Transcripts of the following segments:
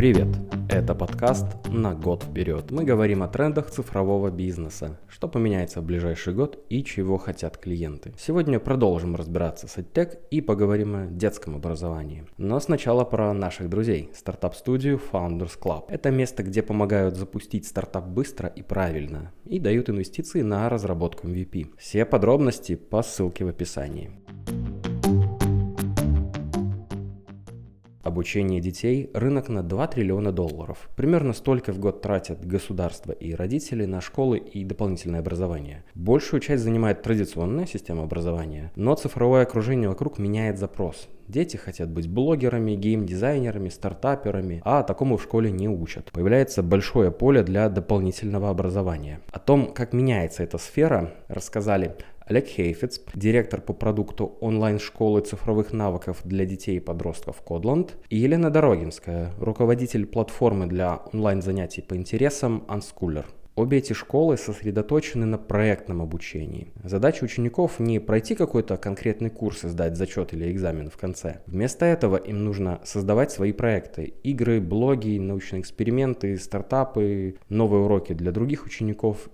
Привет! Это подкаст «На год вперед». Мы говорим о трендах цифрового бизнеса, что поменяется в ближайший год и чего хотят клиенты. Сегодня продолжим разбираться с EdTech и поговорим о детском образовании. Но сначала про наших друзей – стартап-студию Founders Club. Это место, где помогают запустить стартап быстро и правильно и дают инвестиции на разработку MVP. Все подробности по ссылке в описании. Обучение детей – рынок на 2 триллиона долларов. Примерно столько в год тратят государство и родители на школы и дополнительное образование. Большую часть занимает традиционная система образования, но цифровое окружение вокруг меняет запрос. Дети хотят быть блогерами, геймдизайнерами, стартаперами, а такому в школе не учат. Появляется большое поле для дополнительного образования. О том, как меняется эта сфера, рассказали Олег Хейфиц, директор по продукту онлайн-школы цифровых навыков для детей и подростков Кодланд, и Елена Дорогинская, руководитель платформы для онлайн-занятий по интересам Unschooler. Обе эти школы сосредоточены на проектном обучении. Задача учеников не пройти какой-то конкретный курс и сдать зачет или экзамен в конце. Вместо этого им нужно создавать свои проекты. Игры, блоги, научные эксперименты, стартапы, новые уроки для других учеников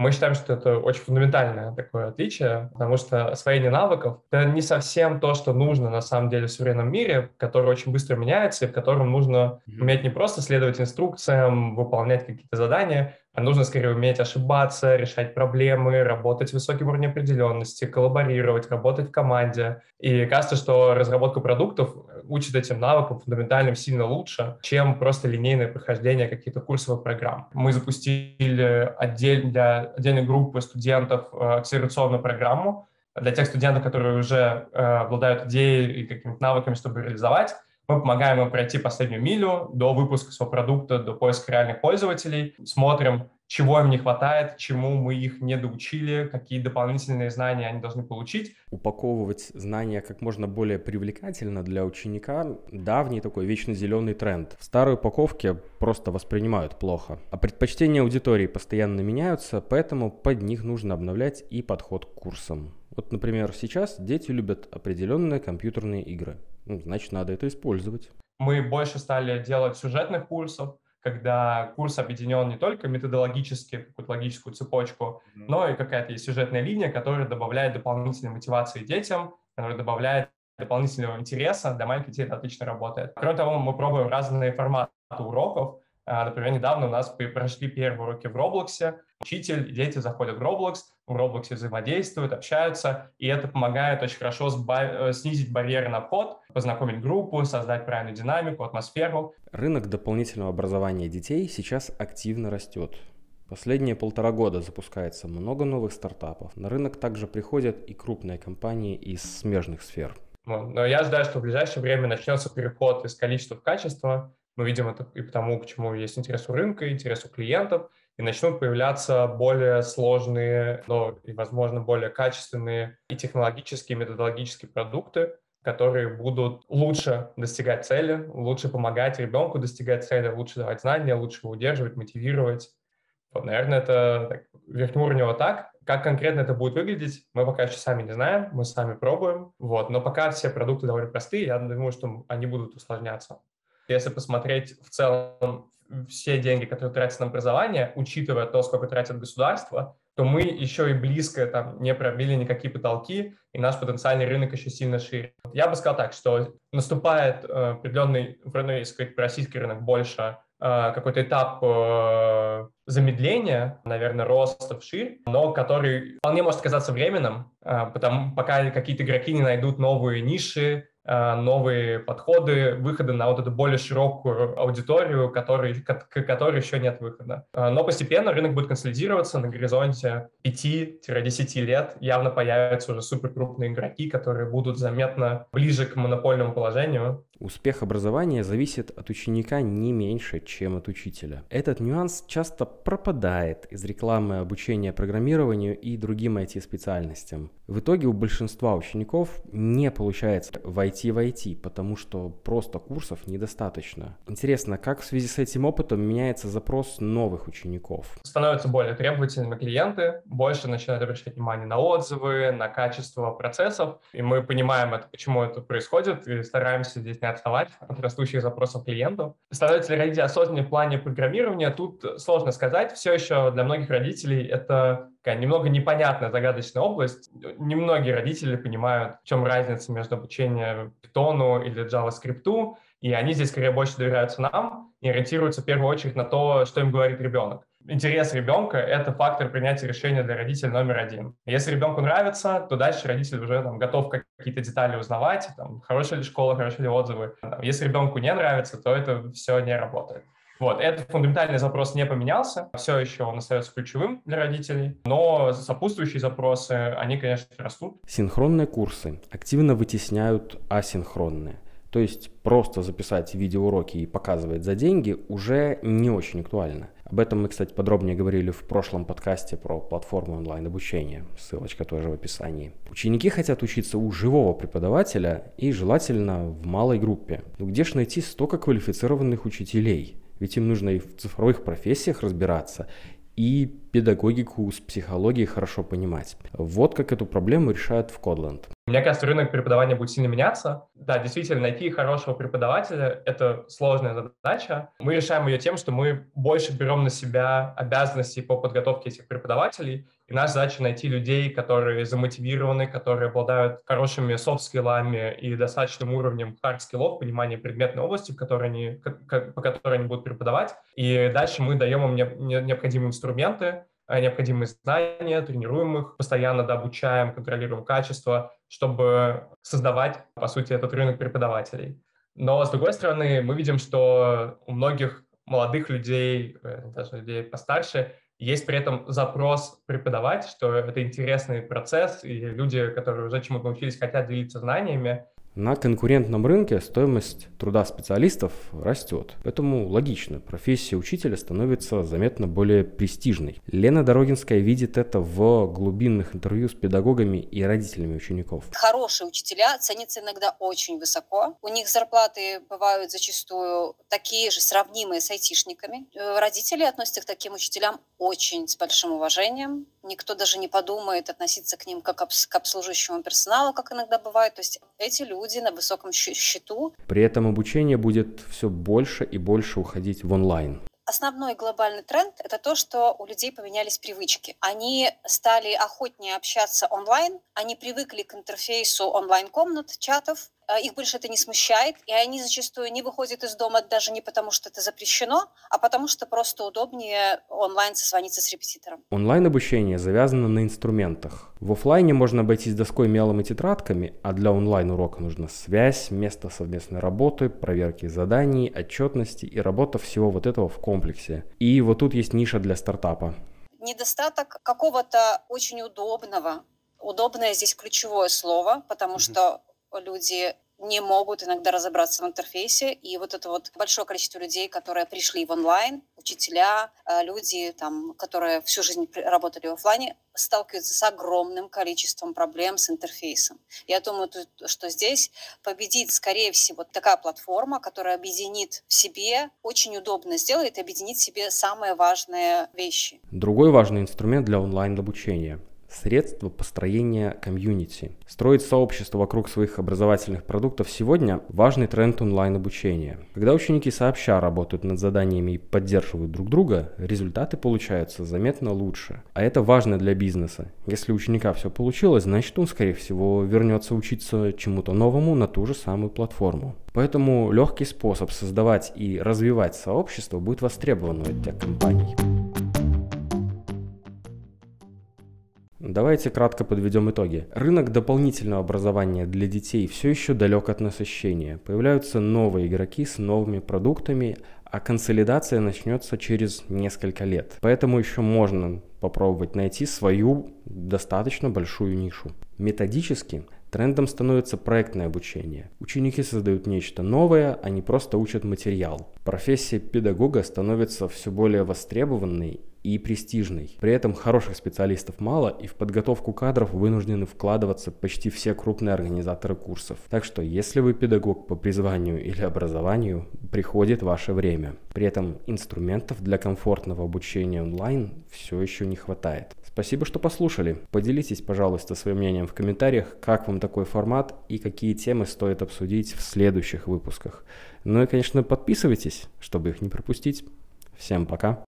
мы считаем, что это очень фундаментальное такое отличие, потому что освоение навыков — это не совсем то, что нужно на самом деле в современном мире, который очень быстро меняется, и в котором нужно уметь не просто следовать инструкциям, выполнять какие-то задания, нужно скорее уметь ошибаться, решать проблемы, работать с высоким уровнем определенности, коллаборировать, работать в команде. И кажется, что разработка продуктов учит этим навыкам фундаментальным сильно лучше, чем просто линейное прохождение каких-то курсовых программ. Мы запустили отдель для отдельной группы студентов э, акселерационную программу для тех студентов, которые уже э, обладают идеей и какими-то навыками, чтобы реализовать мы помогаем им пройти последнюю милю до выпуска своего продукта, до поиска реальных пользователей, смотрим, чего им не хватает, чему мы их не доучили, какие дополнительные знания они должны получить. Упаковывать знания как можно более привлекательно для ученика – давний такой вечно зеленый тренд. В старой упаковке просто воспринимают плохо. А предпочтения аудитории постоянно меняются, поэтому под них нужно обновлять и подход к курсам. Вот, например, сейчас дети любят определенные компьютерные игры. Ну, значит, надо это использовать. Мы больше стали делать сюжетных курсов, когда курс объединен не только методологически, какую-то логическую цепочку, mm-hmm. но и какая-то есть сюжетная линия, которая добавляет дополнительной мотивации детям, которая добавляет дополнительного интереса. Для маленьких детей это отлично работает. Кроме того, мы пробуем разные форматы уроков. А, например, недавно у нас прошли первые уроки в Роблоксе. Учитель дети заходят в Roblox, в Roblox взаимодействуют, общаются, и это помогает очень хорошо сба- э, снизить барьеры на вход, познакомить группу, создать правильную динамику, атмосферу. Рынок дополнительного образования детей сейчас активно растет. Последние полтора года запускается много новых стартапов. На рынок также приходят и крупные компании из смежных сфер. Но я ожидаю, что в ближайшее время начнется переход из количества в качество. Мы видим это и потому, к чему есть интерес у рынка, интерес у клиентов – и начнут появляться более сложные, но и, возможно, более качественные и технологические, и методологические продукты, которые будут лучше достигать цели, лучше помогать ребенку достигать цели, лучше давать знания, лучше его удерживать, мотивировать. Вот, наверное, это так, верхнеуровнево так. Как конкретно это будет выглядеть, мы пока еще сами не знаем, мы сами пробуем. Вот, но пока все продукты довольно простые, я думаю, что они будут усложняться. Если посмотреть в целом все деньги, которые тратятся на образование, учитывая то, сколько тратит государство, то мы еще и близко там не пробили никакие потолки, и наш потенциальный рынок еще сильно шире. Я бы сказал так, что наступает э, определенный, ну, если сказать про российский рынок, больше э, какой-то этап э, замедления, наверное, роста вширь, но который вполне может казаться временным, э, потому пока какие-то игроки не найдут новые ниши, новые подходы, выходы на вот эту более широкую аудиторию, который, к которой еще нет выхода. Э, но постепенно рынок будет консолидироваться на горизонте 5-10 лет. Явно появятся уже суперкрупные игроки, которые будут заметно ближе к монопольному положению. Успех образования зависит от ученика не меньше, чем от учителя. Этот нюанс часто пропадает из рекламы обучения программированию и другим IT-специальностям. В итоге у большинства учеников не получается войти в IT, потому что просто курсов недостаточно. Интересно, как в связи с этим опытом меняется запрос новых учеников? Становятся более требовательными клиенты, больше начинают обращать внимание на отзывы, на качество процессов, и мы понимаем, это, почему это происходит, и стараемся здесь не отставать от растущих запросов клиентов. Становятся ли родители осознаннее в плане программирования? Тут сложно сказать. Все еще для многих родителей это такая немного непонятная, загадочная область. Немногие родители понимают, в чем разница между обучением Python или JavaScript, и они здесь скорее больше доверяются нам и ориентируются в первую очередь на то, что им говорит ребенок. Интерес ребенка – это фактор принятия решения для родителя номер один. Если ребенку нравится, то дальше родитель уже там, готов какие-то детали узнавать, там, хорошая ли школа, хорошие ли отзывы. Если ребенку не нравится, то это все не работает. Вот, этот фундаментальный запрос не поменялся, все еще он остается ключевым для родителей, но сопутствующие запросы, они, конечно, растут. Синхронные курсы активно вытесняют асинхронные. То есть просто записать видеоуроки и показывать за деньги уже не очень актуально. Об этом мы, кстати, подробнее говорили в прошлом подкасте про платформу онлайн-обучения. Ссылочка тоже в описании. Ученики хотят учиться у живого преподавателя и желательно в малой группе. Но где же найти столько квалифицированных учителей? Ведь им нужно и в цифровых профессиях разбираться, и педагогику с психологией хорошо понимать. Вот как эту проблему решают в Kotlin. Мне кажется, рынок преподавания будет сильно меняться. Да, действительно, найти хорошего преподавателя — это сложная задача. Мы решаем ее тем, что мы больше берем на себя обязанности по подготовке этих преподавателей, и наша задача найти людей, которые замотивированы, которые обладают хорошими soft skill ами и достаточным уровнем hard skill ов, понимания предметной области, в которой они, по которой они будут преподавать. И дальше мы даем им необходимые инструменты, необходимые знания, тренируем их, постоянно да, обучаем, контролируем качество, чтобы создавать, по сути, этот рынок преподавателей. Но, с другой стороны, мы видим, что у многих молодых людей, э, даже людей постарше, есть при этом запрос преподавать, что это интересный процесс, и люди, которые уже чему-то научились, хотят делиться знаниями, на конкурентном рынке стоимость труда специалистов растет. Поэтому логично, профессия учителя становится заметно более престижной. Лена Дорогинская видит это в глубинных интервью с педагогами и родителями учеников. Хорошие учителя ценятся иногда очень высоко. У них зарплаты бывают зачастую такие же, сравнимые с айтишниками. Э, родители относятся к таким учителям очень с большим уважением. Никто даже не подумает относиться к ним как к обслуживающему персоналу, как иногда бывает. То есть эти люди люди на высоком счету. При этом обучение будет все больше и больше уходить в онлайн. Основной глобальный тренд – это то, что у людей поменялись привычки. Они стали охотнее общаться онлайн, они привыкли к интерфейсу онлайн-комнат, чатов, их больше это не смущает, и они зачастую не выходят из дома даже не потому, что это запрещено, а потому что просто удобнее онлайн созвониться с репетитором. Онлайн-обучение завязано на инструментах. В офлайне можно обойтись доской, мелом и тетрадками, а для онлайн-урока нужна связь, место совместной работы, проверки заданий, отчетности и работа всего вот этого в комплексе. И вот тут есть ниша для стартапа. Недостаток какого-то очень удобного, удобное здесь ключевое слово, потому mm-hmm. что люди не могут иногда разобраться в интерфейсе. И вот это вот большое количество людей, которые пришли в онлайн, учителя, э, люди, там, которые всю жизнь работали в офлайне, сталкиваются с огромным количеством проблем с интерфейсом. Я думаю, что здесь победит, скорее всего, такая платформа, которая объединит в себе, очень удобно сделает, объединит в себе самые важные вещи. Другой важный инструмент для онлайн-обучения средство построения комьюнити. Строить сообщество вокруг своих образовательных продуктов сегодня – важный тренд онлайн-обучения. Когда ученики сообща работают над заданиями и поддерживают друг друга, результаты получаются заметно лучше. А это важно для бизнеса. Если у ученика все получилось, значит он, скорее всего, вернется учиться чему-то новому на ту же самую платформу. Поэтому легкий способ создавать и развивать сообщество будет востребован у этих компаний. Давайте кратко подведем итоги. Рынок дополнительного образования для детей все еще далек от насыщения. Появляются новые игроки с новыми продуктами, а консолидация начнется через несколько лет. Поэтому еще можно попробовать найти свою достаточно большую нишу. Методически трендом становится проектное обучение. Ученики создают нечто новое, а не просто учат материал. Профессия педагога становится все более востребованной и престижный. При этом хороших специалистов мало, и в подготовку кадров вынуждены вкладываться почти все крупные организаторы курсов. Так что, если вы педагог по призванию или образованию, приходит ваше время. При этом инструментов для комфортного обучения онлайн все еще не хватает. Спасибо, что послушали. Поделитесь, пожалуйста, своим мнением в комментариях, как вам такой формат и какие темы стоит обсудить в следующих выпусках. Ну и, конечно, подписывайтесь, чтобы их не пропустить. Всем пока.